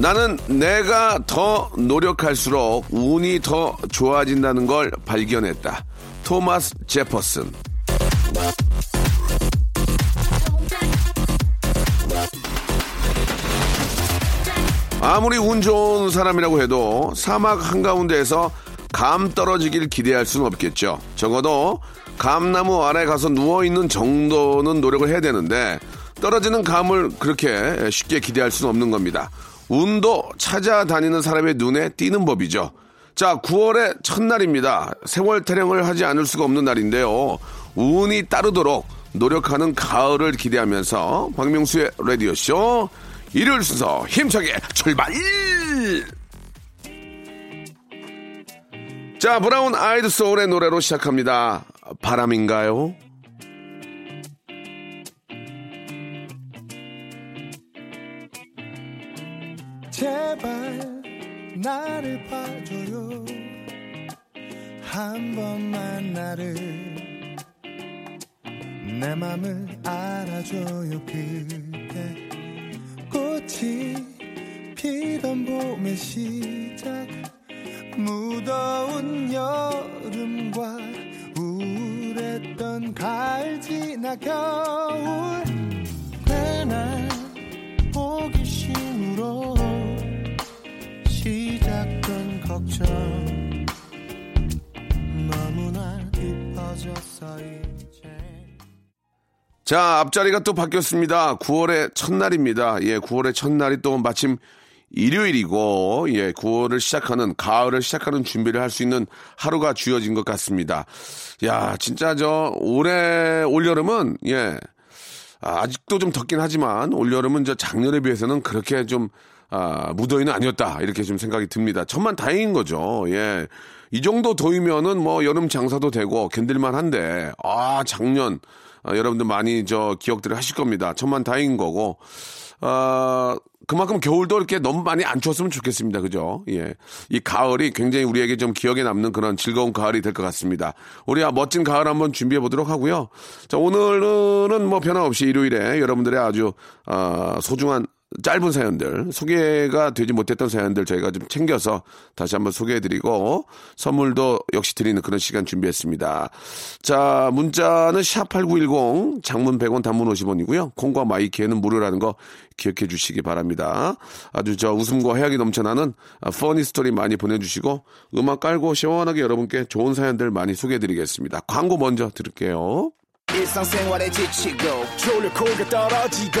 나는 내가 더 노력할수록 운이 더 좋아진다는 걸 발견했다 토마스 제퍼슨 아무리 운 좋은 사람이라고 해도 사막 한가운데에서 감 떨어지길 기대할 수는 없겠죠. 적어도 감나무 아래 가서 누워있는 정도는 노력을 해야 되는데 떨어지는 감을 그렇게 쉽게 기대할 수는 없는 겁니다. 운도 찾아다니는 사람의 눈에 띄는 법이죠. 자, 9월의 첫날입니다. 세월 타령을 하지 않을 수가 없는 날인데요. 운이 따르도록 노력하는 가을을 기대하면서 박명수의 라디오쇼 일요일 순서 힘차게 출발! 자, 브라운 아이드 소울의 노래로 시작합니다. 바람인가요? 제발 나를 봐줘요. 한 번만 나를 내 맘을 알아줘요. 그대 꽃이 피던 봄의 시작. 무더운 여름과 우울했던 가을 지나 겨울. 꽤나 호기심으로 자, 앞자리가 또 바뀌었습니다. 9월의 첫날입니다. 예, 9월의 첫날이 또 마침 일요일이고, 예, 9월을 시작하는, 가을을 시작하는 준비를 할 수 있는 하루가 주어진 것 같습니다. 야, 진짜 저, 올해, 올여름은, 예, 아, 아직도 좀 덥긴 하지만, 올여름은 저 작년에 비해서는 그렇게 좀, 아, 무더위는 아니었다. 이렇게 좀 생각이 듭니다. 천만 다행인 거죠. 예. 이 정도 더위면은 뭐 여름 장사도 되고 견딜만 한데, 아, 작년, 아, 여러분들 많이 저 기억들을 하실 겁니다. 천만 다행인 거고, 아, 그만큼 겨울도 이렇게 너무 많이 안 추웠으면 좋겠습니다. 그죠? 예. 이 가을이 굉장히 우리에게 좀 기억에 남는 그런 즐거운 가을이 될 것 같습니다. 우리 아, 멋진 가을 한번 준비해 보도록 하고요. 자, 오늘은 뭐 변함없이 일요일에 여러분들의 아주, 아, 소중한 짧은 사연들, 소개가 되지 못했던 사연들 저희가 좀 챙겨서 다시 한번 소개해드리고 선물도 역시 드리는 그런 시간 준비했습니다. 자, 문자는 샵8910, 장문 100원, 단문 50원이고요. 콩과 마이키에는 무료라는 거 기억해 주시기 바랍니다. 아주 저 웃음과 해악이 넘쳐나는 아, 퍼니 스토리 많이 보내주시고 음악 깔고 시원하게 여러분께 좋은 사연들 많이 소개해드리겠습니다. 광고 먼저 들을게요. 지치고, 떨어지고,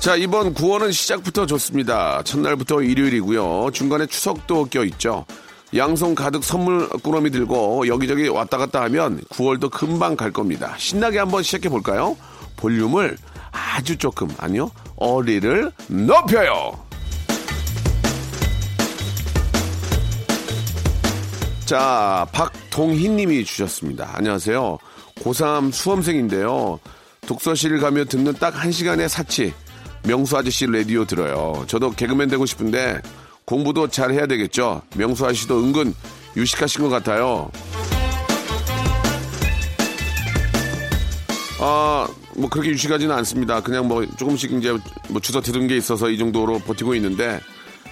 자, 이번 9월은 시작부터 좋습니다. 첫날부터 일요일이고요. 중간에 추석도 껴있죠. 양손 가득 선물 꾸러미 들고 여기저기 왔다 갔다 하면 9월도 금방 갈 겁니다. 신나게 한번 시작해 볼까요? 볼륨을 아주 조금, 아니요, 어리를 높여요! 자, 박동희 님이 주셨습니다. 안녕하세요. 고3 수험생인데요. 독서실 가며 듣는 딱 한 시간의 사치. 명수 아저씨 라디오 들어요. 저도 개그맨 되고 싶은데 공부도 잘 해야 되겠죠. 명수 아저씨도 은근 유식하신 것 같아요. 아, 뭐 그렇게 유식하지는 않습니다. 그냥 뭐 조금씩 이제 뭐 주워 들은 게 있어서 이 정도로 버티고 있는데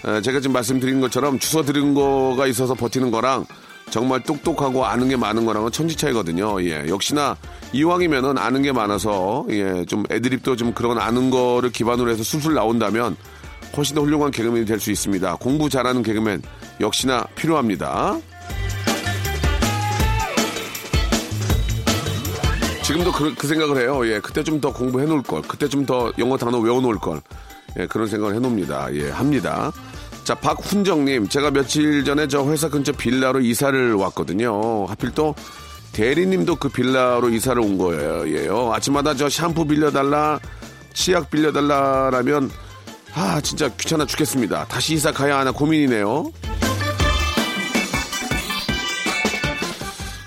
에, 제가 지금 말씀드린 것처럼 주워 들은 거가 있어서 버티는 거랑 정말 똑똑하고 아는 게 많은 거랑은 천지 차이거든요. 예, 역시나 이왕이면은 아는 게 많아서 예, 좀 애드립도 좀 그런 아는 거를 기반으로 해서 술술 나온다면 훨씬 더 훌륭한 개그맨이 될 수 있습니다. 공부 잘하는 개그맨 역시나 필요합니다. 지금도 그, 그 생각을 해요. 예, 그때 좀 더 공부해 놓을 걸. 그때 좀 더 영어 단어 외워 놓을 걸. 예, 그런 생각을 해 놓습니다. 예, 합니다. 자, 박훈정님, 제가 며칠 전에 저 회사 근처 빌라로 이사를 왔거든요. 하필 또 대리님도 그 빌라로 이사를 온 거예요. 예요. 아침마다 저 샴푸 빌려달라, 치약 빌려달라라면, 아, 진짜 귀찮아 죽겠습니다. 다시 이사 가야 하나 고민이네요.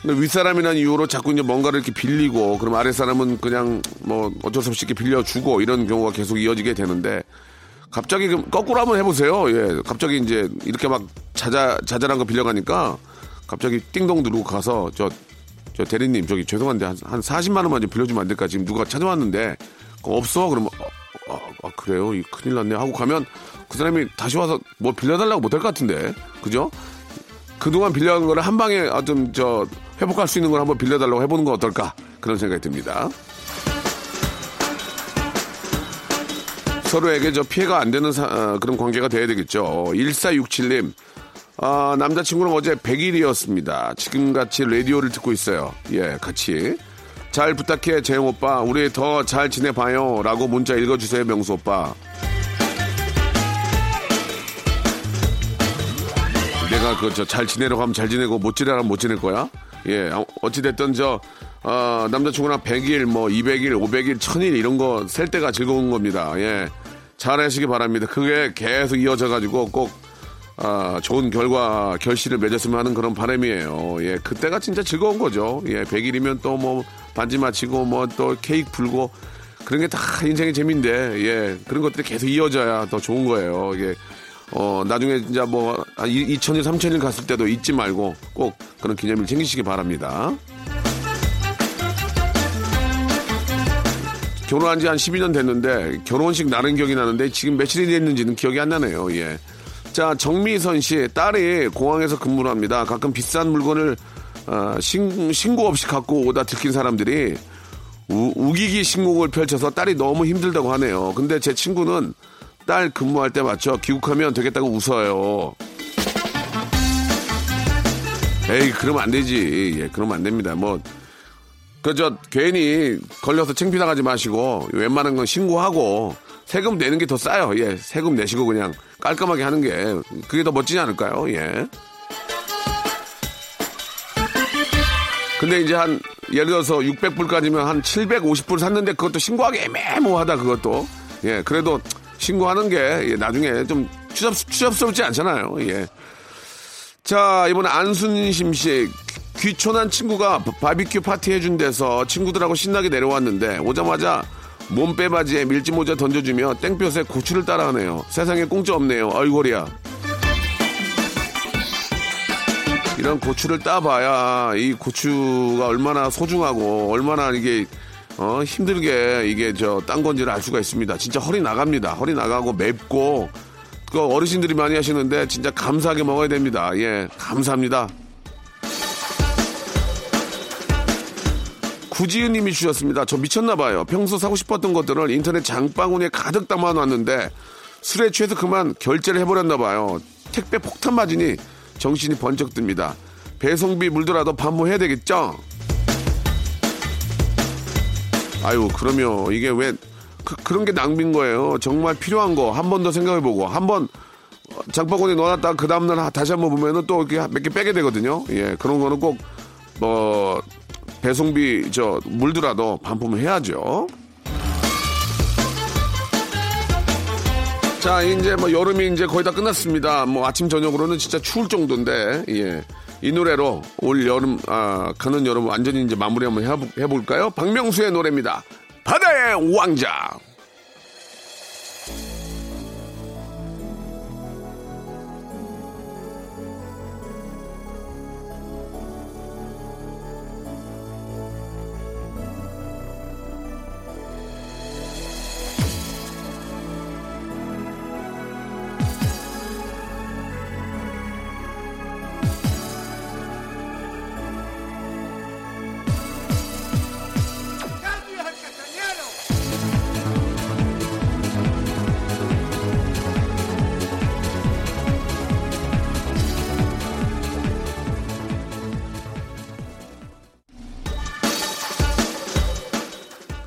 근데 윗사람이라는 이유로 자꾸 이제 뭔가를 이렇게 빌리고, 그럼 아랫사람은 그냥 뭐 어쩔 수 없이 이렇게 빌려주고 이런 경우가 계속 이어지게 되는데, 갑자기 그 거꾸로 한번 해보세요. 예. 갑자기 이제 이렇게 막 자자, 자잘한 거 빌려가니까 갑자기 띵동 누르고 가서 저, 저 대리님 저기 죄송한데 한, 한 40만 원만 좀 빌려주면 안 될까? 지금 누가 찾아왔는데 없어? 그러면 어, 아, 아, 그래요? 이 큰일 났네. 하고 가면 그 사람이 다시 와서 뭐 빌려달라고 못할 것 같은데. 그죠? 그동안 빌려간 거를 한 방에 아, 좀, 저, 회복할 수 있는 걸 한번 빌려달라고 해보는 건 어떨까? 그런 생각이 듭니다. 서로에게 저 피해가 안 되는 사- 어, 그런 관계가 돼야 되겠죠. 1467님, 아, 남자친구랑 어제 100일이었습니다. 지금같이 라디오를 듣고 있어요. 예, 같이. 잘 부탁해, 재영 오빠. 우리 더 잘 지내봐요. 라고 문자 읽어주세요, 명수 오빠. 내가 그 저 잘 지내려고 하면 잘 지내고 못 지내라면 못 지낼 거야? 예, 어, 어찌됐든 저, 어, 남자친구랑 100일, 뭐 200일, 500일, 1000일 이런 거 셀 때가 즐거운 겁니다. 예. 잘 하시기 바랍니다. 그게 계속 이어져가지고 꼭, 아, 좋은 결과, 결실을 맺었으면 하는 그런 바람이에요. 예, 그때가 진짜 즐거운 거죠. 예, 100일이면 또 뭐 반지 맞히고 뭐 또 케이크 풀고 그런 게 다 인생의 재미인데, 예, 그런 것들이 계속 이어져야 더 좋은 거예요. 이게, 어, 나중에 진짜 뭐, 2천일, 3천일 갔을 때도 잊지 말고 꼭 그런 기념일 챙기시기 바랍니다. 결혼한 지 한 12년 됐는데 결혼식 나른 기억이 나는데 지금 며칠이 됐는지는 기억이 안 나네요. 예. 자, 정미선 씨 딸이 공항에서 근무를 합니다. 가끔 비싼 물건을 어, 신, 신고 없이 갖고 오다 들킨 사람들이 우, 우기기 신공을 펼쳐서 딸이 너무 힘들다고 하네요. 근데 제 친구는 딸 근무할 때 맞죠? 귀국하면 되겠다고 웃어요. 에이, 그러면 안 되지. 예, 그러면 안 됩니다. 뭐, 그, 저, 괜히 걸려서 창피당하지 마시고, 웬만한 건 신고하고, 세금 내는 게 더 싸요. 예, 세금 내시고 그냥 깔끔하게 하는 게, 그게 더 멋지지 않을까요? 예. 근데 이제 한, 예를 들어서 600불까지면 한 750불 샀는데 그것도 신고하기 애매모하다, 그것도. 예, 그래도 신고하는 게 예, 나중에 좀 추잡, 추잡스럽지 않잖아요. 예. 자, 이번에 안순심 씨. 귀촌한 친구가 바비큐 파티 해준 데서 친구들하고 신나게 내려왔는데 오자마자 몸빼바지에 밀짚 모자 던져주며 땡볕에 고추를 따라하네요. 세상에 공짜 없네요. 아이고리야. 이런 고추를 따봐야 이 고추가 얼마나 소중하고 얼마나 이게 어, 힘들게 이게 저 딴 건지를 알 수가 있습니다. 진짜 허리 나갑니다. 허리 나가고 맵고 그 어르신들이 많이 하시는데 진짜 감사하게 먹어야 됩니다. 예, 감사합니다. 구지은 님이 주셨습니다. 저 미쳤나봐요. 평소 사고 싶었던 것들을 인터넷 장바구니에 가득 담아놨는데 술에 취해서 그만 결제를 해버렸나봐요. 택배 폭탄 맞으니 정신이 번쩍 듭니다. 배송비 물더라도 반모해야 되겠죠? 아유, 그러면 이게 왜 그, 런게 낭비인 거예요. 정말 필요한 거 한 번 더 생각해보고 한 번 장바구니에 넣어놨다가 그 다음날 다시 한번 보면은 또 이렇게 몇 개 빼게 되거든요. 예, 그런 거는 꼭, 뭐, 배송비, 저, 물더라도 반품을 해야죠. 자, 이제 뭐 여름이 이제 거의 다 끝났습니다. 뭐 아침, 저녁으로는 진짜 추울 정도인데, 예. 이 노래로 올 여름, 아, 가는 여름 완전히 이제 마무리 한번 해볼, 해볼까요? 박명수의 노래입니다. 바다의 왕자.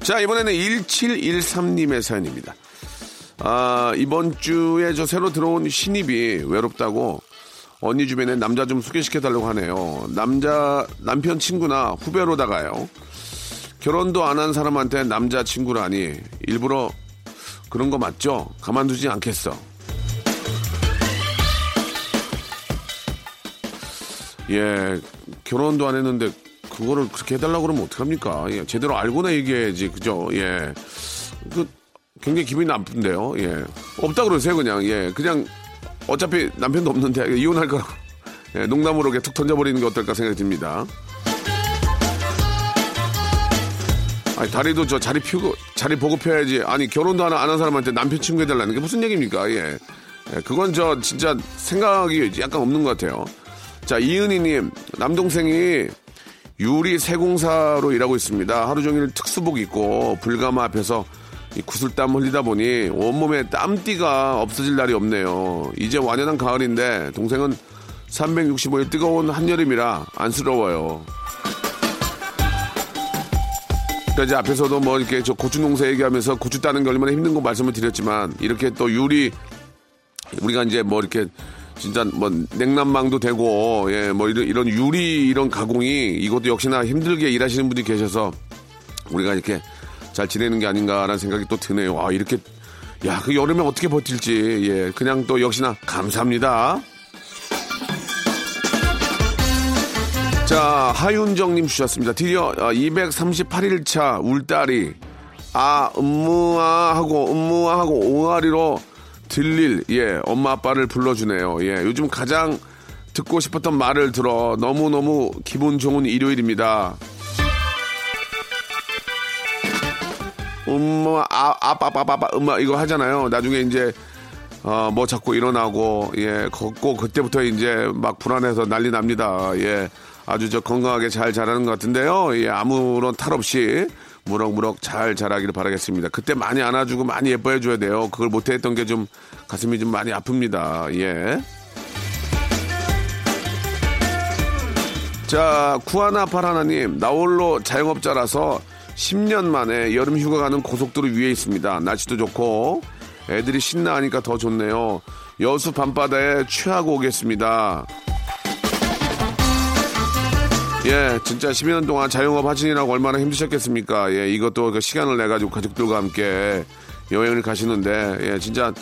자, 이번에는 1713님의 사연입니다. 아, 이번 주에 저 새로 들어온 신입이 외롭다고 언니 주변에 남자 좀 소개시켜달라고 하네요. 남자, 남편 친구나 후배로다가요. 결혼도 안 한 사람한테 남자 친구라니 일부러 그런 거 맞죠? 가만두지 않겠어. 예, 결혼도 안 했는데 그거를 그렇게 해달라고 그러면 어떡합니까? 예, 제대로 알고나 얘기해야지, 그죠? 예. 그, 굉장히 기분이 나쁜데요. 예. 없다 그러세요, 그냥. 예. 그냥 어차피 남편도 없는데 이혼할 거라고. 예, 농담으로 이렇게 툭 던져버리는 게 어떨까 생각이 듭니다. 아니, 다리도 저 자리 피고, 자리 보고 펴야지. 아니, 결혼도 안한 사람한테 남편 친구 해달라는 게 무슨 얘기입니까? 예. 예, 그건 저 진짜 생각이 약간 없는 것 같아요. 자, 이은희님, 남동생이 유리 세공사로 일하고 있습니다. 하루 종일 특수복 입고 불가마 앞에서 이 구슬땀 흘리다 보니 온몸에 땀띠가 없어질 날이 없네요. 이제 완연한 가을인데 동생은 365일 뜨거운 한여름이라 안쓰러워요. 그러니까 이제 앞에서도 뭐 이렇게 저 고추 농사 얘기하면서 고추 따는 게 얼마나 힘든 거 말씀을 드렸지만 이렇게 또 유리 우리가 이제 뭐 이렇게 진짜 뭐 냉난망도 되고 예 뭐 이런 이런 유리 이런 가공이 이것도 역시나 힘들게 일하시는 분들이 계셔서 우리가 이렇게 잘 지내는 게 아닌가라는 생각이 또 드네요. 아 이렇게 야 그 여름에 어떻게 버틸지 예 그냥 또 역시나 감사합니다. 자 하윤정님 주셨습니다. 드디어 238일차 울딸이 아 음무아 하고 음무아 하고 옹알이로 들릴 예 엄마 아빠를 불러주네요. 예 요즘 가장 듣고 싶었던 말을 들어 너무 너무 기분 좋은 일요일입니다. 엄마 아 아빠 아빠 아빠 엄마 이거 하잖아요. 나중에 이제 어, 뭐 자꾸 일어나고 예 걷고 그때부터 이제 막 불안해서 난리 납니다. 예 아주 저 건강하게 잘 자라는 것 같은데요. 예 아무런 탈 없이 무럭무럭 잘 자라기를 바라겠습니다. 그때 많이 안아주고 많이 예뻐해 줘야 돼요. 그걸 못했던 게 좀 가슴이 좀 많이 아픕니다. 예. 자, 구하나 파라나님, 나홀로 자영업자라서 10년 만에 여름 휴가 가는 고속도로 위에 있습니다. 날씨도 좋고, 애들이 신나하니까 더 좋네요. 여수 밤바다에 취하고 오겠습니다. 예, 진짜 10년 동안 자영업 하시느라고 얼마나 힘드셨겠습니까? 예, 이것도 그 시간을 내가지고 가족들과 함께 여행을 가시는데, 예, 진짜,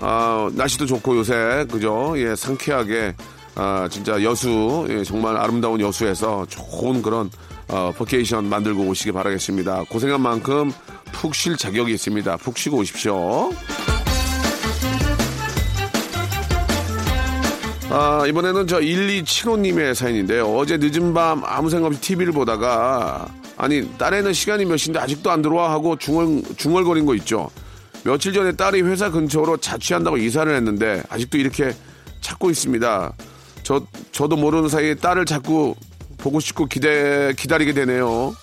아, 날씨도 좋고 요새, 그죠? 예, 상쾌하게, 아, 진짜 여수, 예, 정말 아름다운 여수에서 좋은 그런, 어, 버케이션 만들고 오시기 바라겠습니다. 고생한 만큼 푹 쉴 자격이 있습니다. 푹 쉬고 오십시오. 아, 이번에는 저 1275님의 사연인데요. 어제 늦은 밤 아무 생각 없이 TV를 보다가, 아니, 딸애는 시간이 몇 시인데 아직도 안 들어와 하고 중얼, 중얼거린 거 있죠. 며칠 전에 딸이 회사 근처로 자취한다고 이사를 했는데, 아직도 이렇게 찾고 있습니다. 저, 저도 모르는 사이에 딸을 자꾸 보고 싶고 기대, 기다리게 되네요.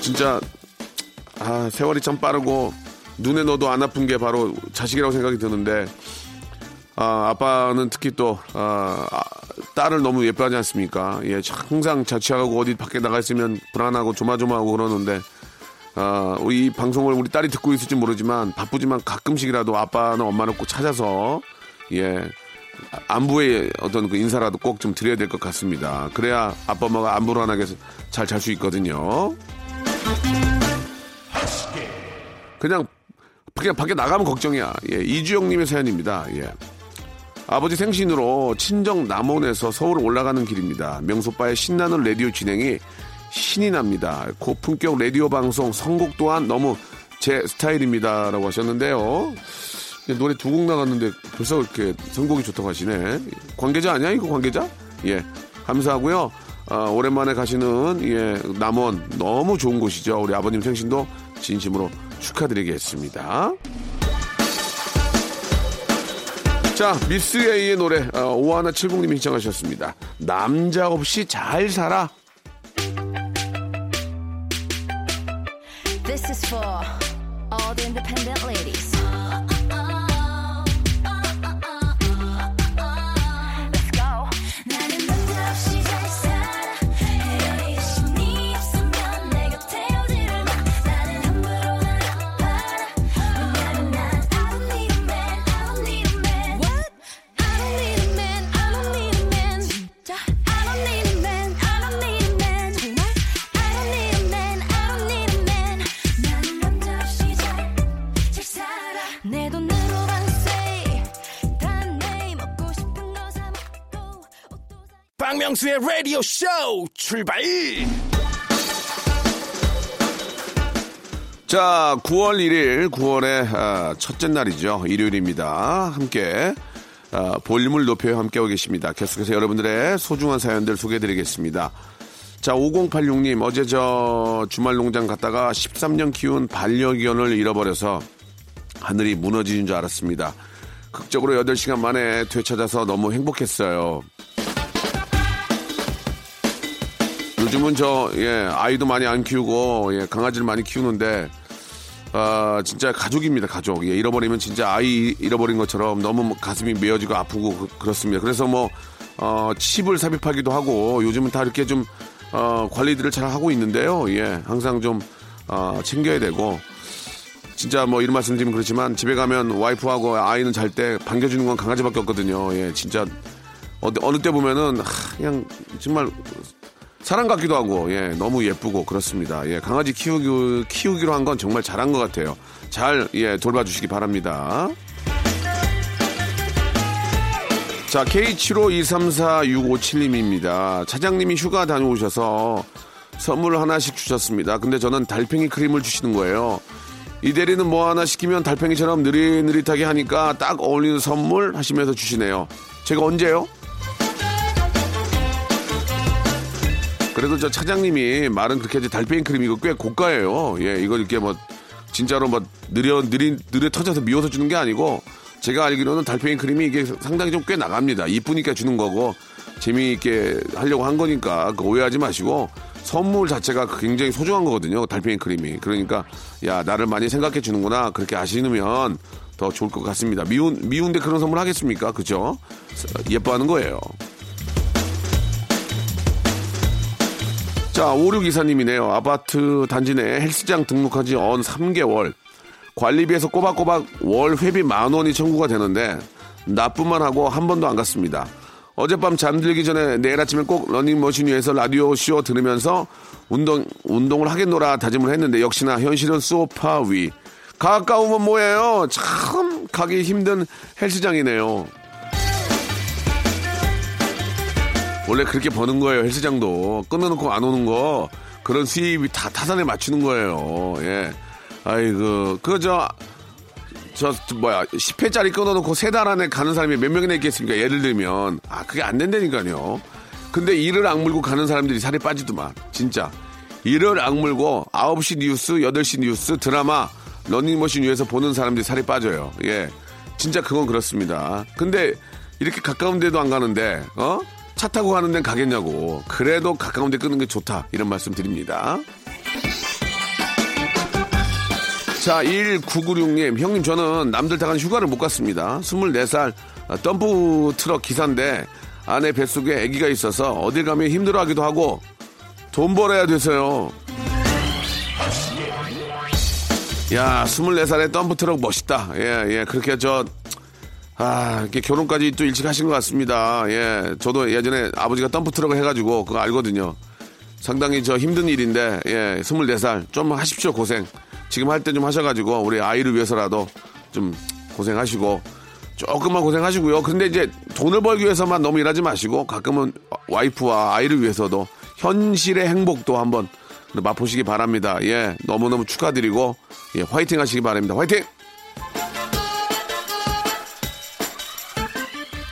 진짜, 아, 세월이 참 빠르고, 눈에 넣어도 안 아픈 게 바로 자식이라고 생각이 드는데, 아, 아빠는 특히 또, 아, 아, 딸을 너무 예뻐하지 않습니까? 예, 항상 자취하고 어디 밖에 나가 있으면 불안하고 조마조마하고 그러는데, 아, 이 방송을 우리 딸이 듣고 있을지 모르지만 바쁘지만 가끔씩이라도 아빠나 엄마를 꼭 찾아서, 예, 안부의 어떤 그 인사라도 꼭 좀 드려야 될 것 같습니다. 그래야 아빠 엄마가 안 불안하게 잘 잘 수 있거든요. 그냥 그냥 밖에 나가면 걱정이야. 예, 이주영님의 사연입니다. 예. 아버지 생신으로 친정 남원에서 서울 올라가는 길입니다. 명소빠의 신나는 라디오 진행이 신이 납니다. 고품격 라디오 방송 선곡 또한 너무 제 스타일입니다 라고 하셨는데요. 노래 두 곡 나갔는데 벌써 이렇게 선곡이 좋다고 하시네. 관계자 아니야 이거 관계자? 예, 감사하고요. 아, 오랜만에 가시는 예 남원 너무 좋은 곳이죠. 우리 아버님 생신도 진심으로 축하드리겠습니다. 자, 미스 A의 노래 어, 5170님이 신청하셨습니다. 남자 없이 잘 살아. 박명수의 라디오 쇼 출발 자, 9월 1일, 9월의 아, 첫째 날이죠. 일요일입니다. 함께 아, 볼륨을 높여 함께하고 계십니다. 계속해서 여러분들의 소중한 사연들 소개해드리겠습니다. 자, 5086님, 어제 저 주말 농장 갔다가 13년 키운 반려견을 잃어버려서 하늘이 무너지는 줄 알았습니다. 극적으로 8시간 만에 되찾아서 너무 행복했어요. 요즘은 저, 예, 아이도 많이 안 키우고, 예, 강아지를 많이 키우는데, 아, 진짜 가족입니다, 가족. 예, 잃어버리면 진짜 아이 잃어버린 것처럼 너무 가슴이 메어지고 아프고 그, 렇습니다 그래서 뭐, 어, 칩을 삽입하기도 하고, 요즘은 다 이렇게 좀, 어, 관리들을 잘 하고 있는데요. 예, 항상 좀, 어, 챙겨야 되고, 진짜 뭐 이런 말씀 드리면 그렇지만 집에 가면 와이프하고 아이는 잘 때 반겨주는 건 강아지밖에 없거든요. 예, 진짜 어느, 때 보면은 하, 그냥 정말 사랑 같기도 하고 예, 너무 예쁘고 그렇습니다. 예, 강아지 키우기, 키우기로 한 건 정말 잘한 것 같아요. 잘 예, 돌봐주시기 바랍니다. 자, K75234657님입니다. 차장님이 휴가 다녀오셔서 선물 하나씩 주셨습니다. 근데 저는 달팽이 크림을 주시는 거예요. 이 대리는 뭐 하나 시키면 달팽이처럼 느릿느릿하게 하니까 딱 어울리는 선물 하시면서 주시네요. 제가 언제요? 그래도 저 차장님이 말은 그렇게 하지 달팽이 크림 이거 꽤 고가예요. 예, 이거 이렇게 뭐 진짜로 뭐 느려 느리 느려 터져서 미워서 주는 게 아니고 제가 알기로는 달팽이 크림이 이게 상당히 좀 꽤 나갑니다. 이쁘니까 주는 거고 재미있게 하려고 한 거니까 그 오해하지 마시고 선물 자체가 굉장히 소중한 거거든요. 달팽이 크림이. 그러니까 야 나를 많이 생각해 주는구나 그렇게 아시면 더 좋을 것 같습니다. 미운 미운데 그런 선물 하겠습니까? 그죠? 예뻐하는 거예요. 자, 5624님이네요. 아파트 단지 내 헬스장 등록한 지 언 3개월. 관리비에서 꼬박꼬박 월 회비 만 원이 청구가 되는데 납부만 하고 한 번도 안 갔습니다. 어젯밤 잠들기 전에 내일 아침에 꼭 러닝머신 위에서 라디오 쇼 들으면서 운동, 운동을 하겠노라 다짐을 했는데 역시나 현실은 소파 위. 가까우면 뭐예요? 참 가기 힘든 헬스장이네요. 원래 그렇게 버는 거예요. 헬스장도 끊어놓고 안 오는 거 그런 수입이 다 타산에 맞추는 거예요. 예. 아이고 그저 저 뭐야 10회짜리 끊어놓고 세 달 안에 가는 사람이 몇 명이나 있겠습니까? 예를 들면 아 그게 안 된다니까요. 근데 이를 악물고 가는 사람들이 살이 빠지더만 진짜 이를 악물고 9시 뉴스, 8시 뉴스, 드라마, 러닝머신 위에서 보는 사람들이 살이 빠져요. 예. 진짜 그건 그렇습니다. 근데 이렇게 가까운 데도 안 가는데, 어? 차 타고 가는 데는 가겠냐고. 그래도 가까운 데 끄는 게 좋다. 이런 말씀 드립니다. 자, 1996님. 형님, 저는 남들 다 간 휴가를 못 갔습니다. 24살 덤프 트럭 기사인데 아내 뱃속에 아기가 있어서 어딜 가면 힘들어 하기도 하고 돈 벌어야 돼서요. 야, 24살에 덤프 트럭 멋있다. 예, 예. 그렇게 저, 아, 이렇게 결혼까지 또 일찍 하신 것 같습니다. 예. 저도 예전에 아버지가 덤프 트럭을 해가지고 그거 알거든요. 상당히 저 힘든 일인데, 예. 24살. 좀 하십시오, 고생. 지금 할 때 좀 하셔가지고 우리 아이를 위해서라도 좀 고생하시고 조금만 고생하시고요. 근데 이제 돈을 벌기 위해서만 너무 일하지 마시고 가끔은 와이프와 아이를 위해서도 현실의 행복도 한번 맛보시기 바랍니다. 예, 너무너무 축하드리고 예, 화이팅 하시기 바랍니다. 화이팅!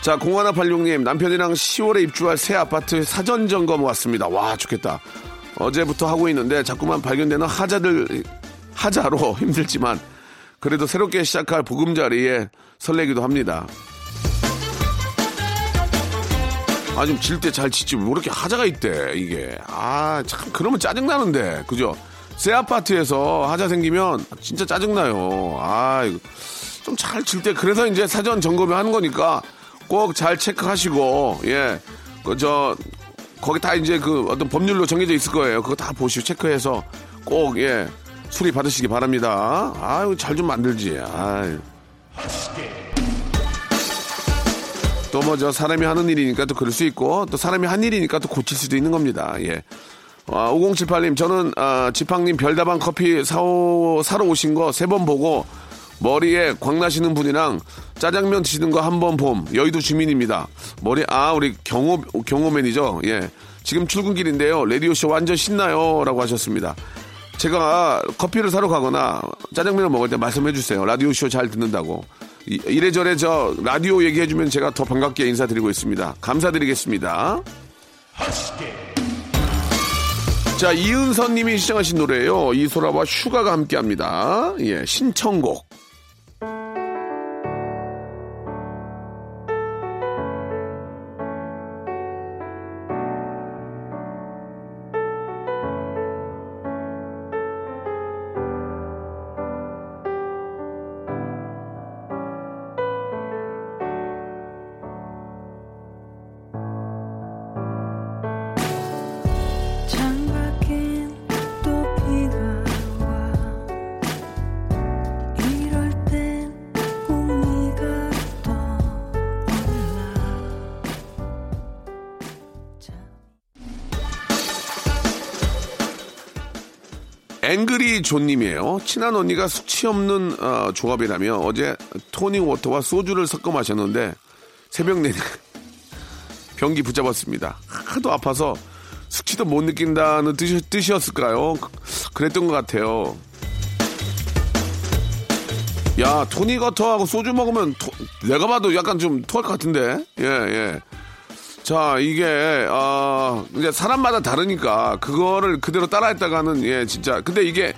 자, 0186님, 남편이랑 10월에 입주할 새 아파트 사전 점검 왔습니다. 와, 좋겠다. 어제부터 하고 있는데 자꾸만 발견되는 하자들, 하자로 힘들지만 그래도 새롭게 시작할 보금자리에 설레기도 합니다. 아, 좀 질 때잘 치지. 왜 이렇게 하자가 있대, 이게. 아, 참, 그러면 짜증나는데. 그죠? 새 아파트에서 하자 생기면 진짜 짜증나요. 아, 좀잘칠 때. 그래서 이제 사전 점검을 하는 거니까 꼭 잘 체크하시고, 예. 그, 저, 거기 다 이제 그 어떤 법률로 정해져 있을 거예요. 그거 다 보시고 체크해서 꼭, 예. 수리 받으시기 바랍니다. 아유, 잘 좀 만들지. 아유. 또뭐 저 사람이 하는 일이니까 또 그럴 수 있고 또 사람이 한 일이니까 또 고칠 수도 있는 겁니다. 예. 아, 5078님 저는 아, 지팡님 별다방 커피 사오, 사러 오신 거 세 번 보고 머리에 광나시는 분이랑 짜장면 드시는 거 한 번 봄. 여의도 주민입니다. 머리, 아, 우리 경호, 경호맨이죠. 예. 지금 출근길인데요. 라디오 쇼 완전 신나요. 라고 하셨습니다. 제가 커피를 사러 가거나 짜장면을 먹을 때 말씀해 주세요. 라디오 쇼 잘 듣는다고. 이- 이래저래 저 라디오 얘기해 주면 제가 더 반갑게 인사드리고 있습니다. 감사드리겠습니다. 자, 이은선 님이 시청하신 노래예요. 이소라와 슈가가 함께 합니다. 예, 신청곡. 앵그리 존님이에요. 친한 언니가 숙취 없는 어, 조합이라며 어제 토닉 워터와 소주를 섞어 마셨는데 새벽 내내 변기 붙잡았습니다. 하도 아파서 숙취도 못 느낀다는 뜻이, 뜻이 었을까요? 그랬던 것 같아요. 야 토닉 워터하고 소주 먹으면 토- 내가 봐도 약간 좀 토할 것 같은데 예 예. 자, 이게, 아, 이제 사람마다 다르니까, 그거를 그대로 따라했다가는, 예, 진짜. 근데 이게,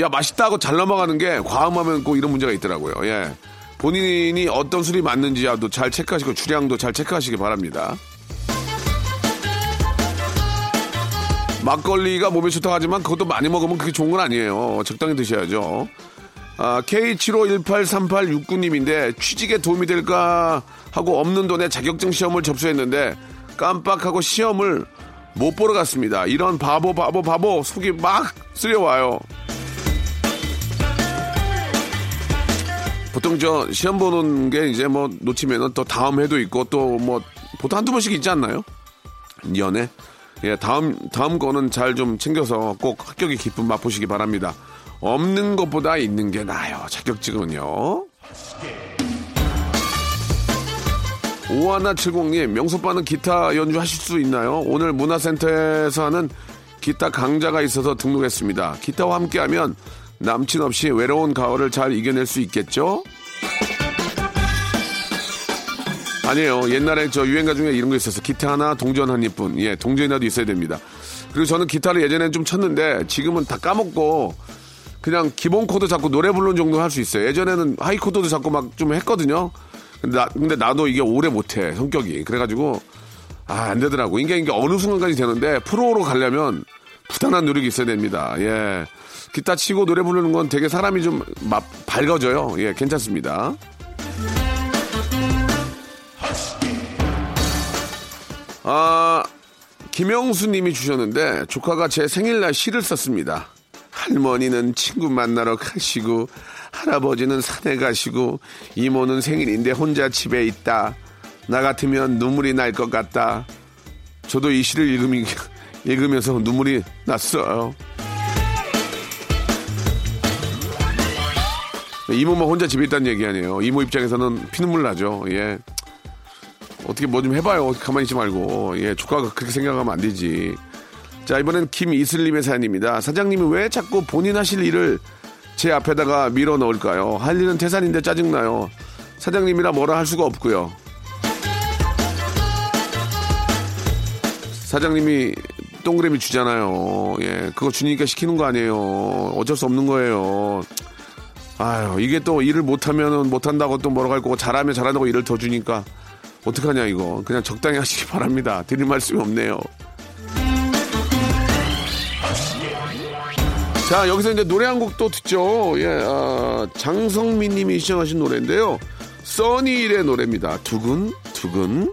야, 맛있다고 잘 넘어가는 게, 과음하면 꼭 이런 문제가 있더라고요. 예. 본인이 어떤 술이 맞는지도 잘 체크하시고, 주량도 잘 체크하시기 바랍니다. 막걸리가 몸에 좋다고 하지만, 그것도 많이 먹으면 그게 좋은 건 아니에요. 적당히 드셔야죠. 아, K75183869님인데 취직에 도움이 될까 하고 없는 돈에 자격증 시험을 접수했는데 깜빡하고 시험을 못 보러 갔습니다. 이런 바보 바보 바보 속이 막 쓰려와요. 보통 저 시험 보는 게 이제 뭐 놓치면은 또 다음 해도 있고 또 뭐 보통 한두 번씩 있지 않나요? 연애. 예, 다음 다음 거는 잘 좀 챙겨서 꼭 합격의 기쁨 맛보시기 바랍니다. 없는 것보다 있는 게 나아요. 자격증은요. 오하나 70님, 명소빠는 기타 연주 하실 수 있나요? 오늘 문화센터에서 하는 기타 강좌가 있어서 등록했습니다. 기타와 함께하면 남친 없이 외로운 가을을 잘 이겨낼 수 있겠죠? 아니에요. 옛날에 저 유행가 중에 이런 거 있었어. 기타 하나, 동전 한 닢뿐. 예, 동전이라도 있어야 됩니다. 그리고 저는 기타를 예전엔 좀 쳤는데 지금은 다 까먹고 그냥 기본 코드 잡고 노래 부르는 정도 할 수 있어요. 예전에는 high 코드도 잡고 막 좀 했거든요. 근데, 나, 근데 나도 이게 오래 못해 성격이. 그래가지고 아 안 되더라고. 이게 이게 어느 순간까지 되는데 프로로 가려면 부단한 노력이 있어야 됩니다. 예, 기타 치고 노래 부르는 건 되게 사람이 좀 막 밝아져요. 예, 괜찮습니다. 아, 김영수 님이 주셨는데 조카가 제 생일날 시를 썼습니다. 할머니는 친구 만나러 가시고 할아버지는 산에 가시고 이모는 생일인데 혼자 집에 있다. 나 같으면 눈물이 날 것 같다. 저도 이 시를 읽으면, 읽으면서 눈물이 났어요. 이모만 혼자 집에 있다는 얘기 아니에요. 이모 입장에서는 피눈물 나죠. 예. 어떻게 뭐 좀 해봐요. 가만히 있지 말고. 예, 조카가 그렇게 생각하면 안 되지. 자, 이번엔 김이슬님의 사연입니다. 사장님이 왜 자꾸 본인 하실 일을 제 앞에다가 밀어 넣을까요? 할 일은 태산인데 짜증나요. 사장님이라 뭐라 할 수가 없고요. 사장님이 동그라미 주잖아요. 예, 그거 주니까 시키는 거 아니에요. 어쩔 수 없는 거예요. 아유, 이게 또 일을 못하면은 못한다고 또 뭐라고 할 거고, 잘하면 잘한다고 일을 더 주니까, 어떡하냐, 이거. 그냥 적당히 하시기 바랍니다. 드릴 말씀이 없네요. 자, 여기서 이제 노래 한 곡 또 듣죠. 예, 아, 장성민 님이 시청하신 노래인데요. 써니일의 노래입니다. 두근, 두근.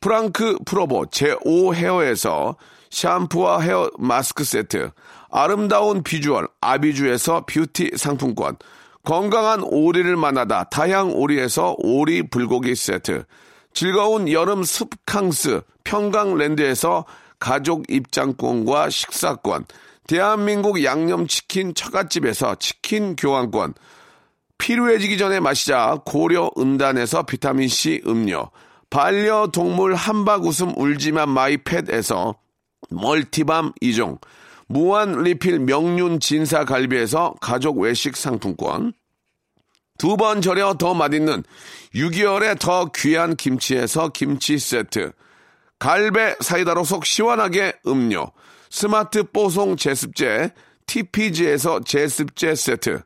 프랑크 프로보 제5 헤어에서 샴푸와 헤어 마스크 세트, 아름다운 비주얼 아비주에서 뷰티 상품권, 건강한 오리를 만나다 다향 오리에서 오리 불고기 세트, 즐거운 여름 숲캉스 평강랜드에서 가족 입장권과 식사권, 대한민국 양념치킨 처갓집에서 치킨 교환권, 필요해지기 전에 마시자 고려 은단에서 비타민C 음료, 반려동물 한박 웃음 울지만 마이팻에서 멀티밤 2종, 무한 리필 명륜 진사 갈비에서 가족 외식 상품권, 두 번 절여 더 맛있는 6개월에 더 귀한 김치에서 김치 세트, 갈배 사이다로 속 시원하게 음료, 스마트 뽀송 제습제, TPG에서 제습제 세트,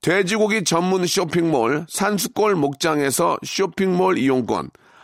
돼지고기 전문 쇼핑몰 산수골 목장에서 쇼핑몰 이용권,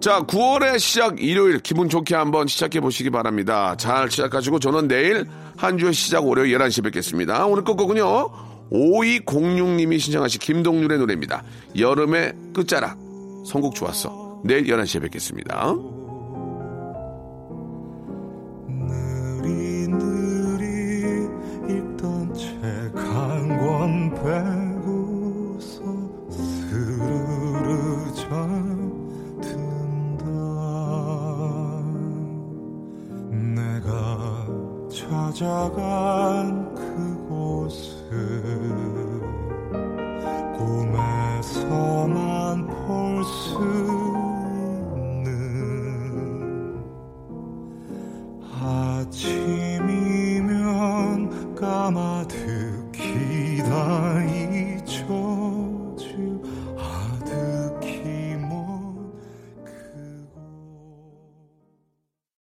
자, 9월의 시작 일요일 기분 좋게 한번 시작해 보시기 바랍니다. 잘 시작하시고 저는 내일 한 주의 시작 월요일 11시에 뵙겠습니다. 오늘 끝곡은요. 5206님이 신청하신 김동률의 노래입니다. 여름의 끝자락. 선곡 좋았어. 내일 11시에 뵙겠습니다. 찾아간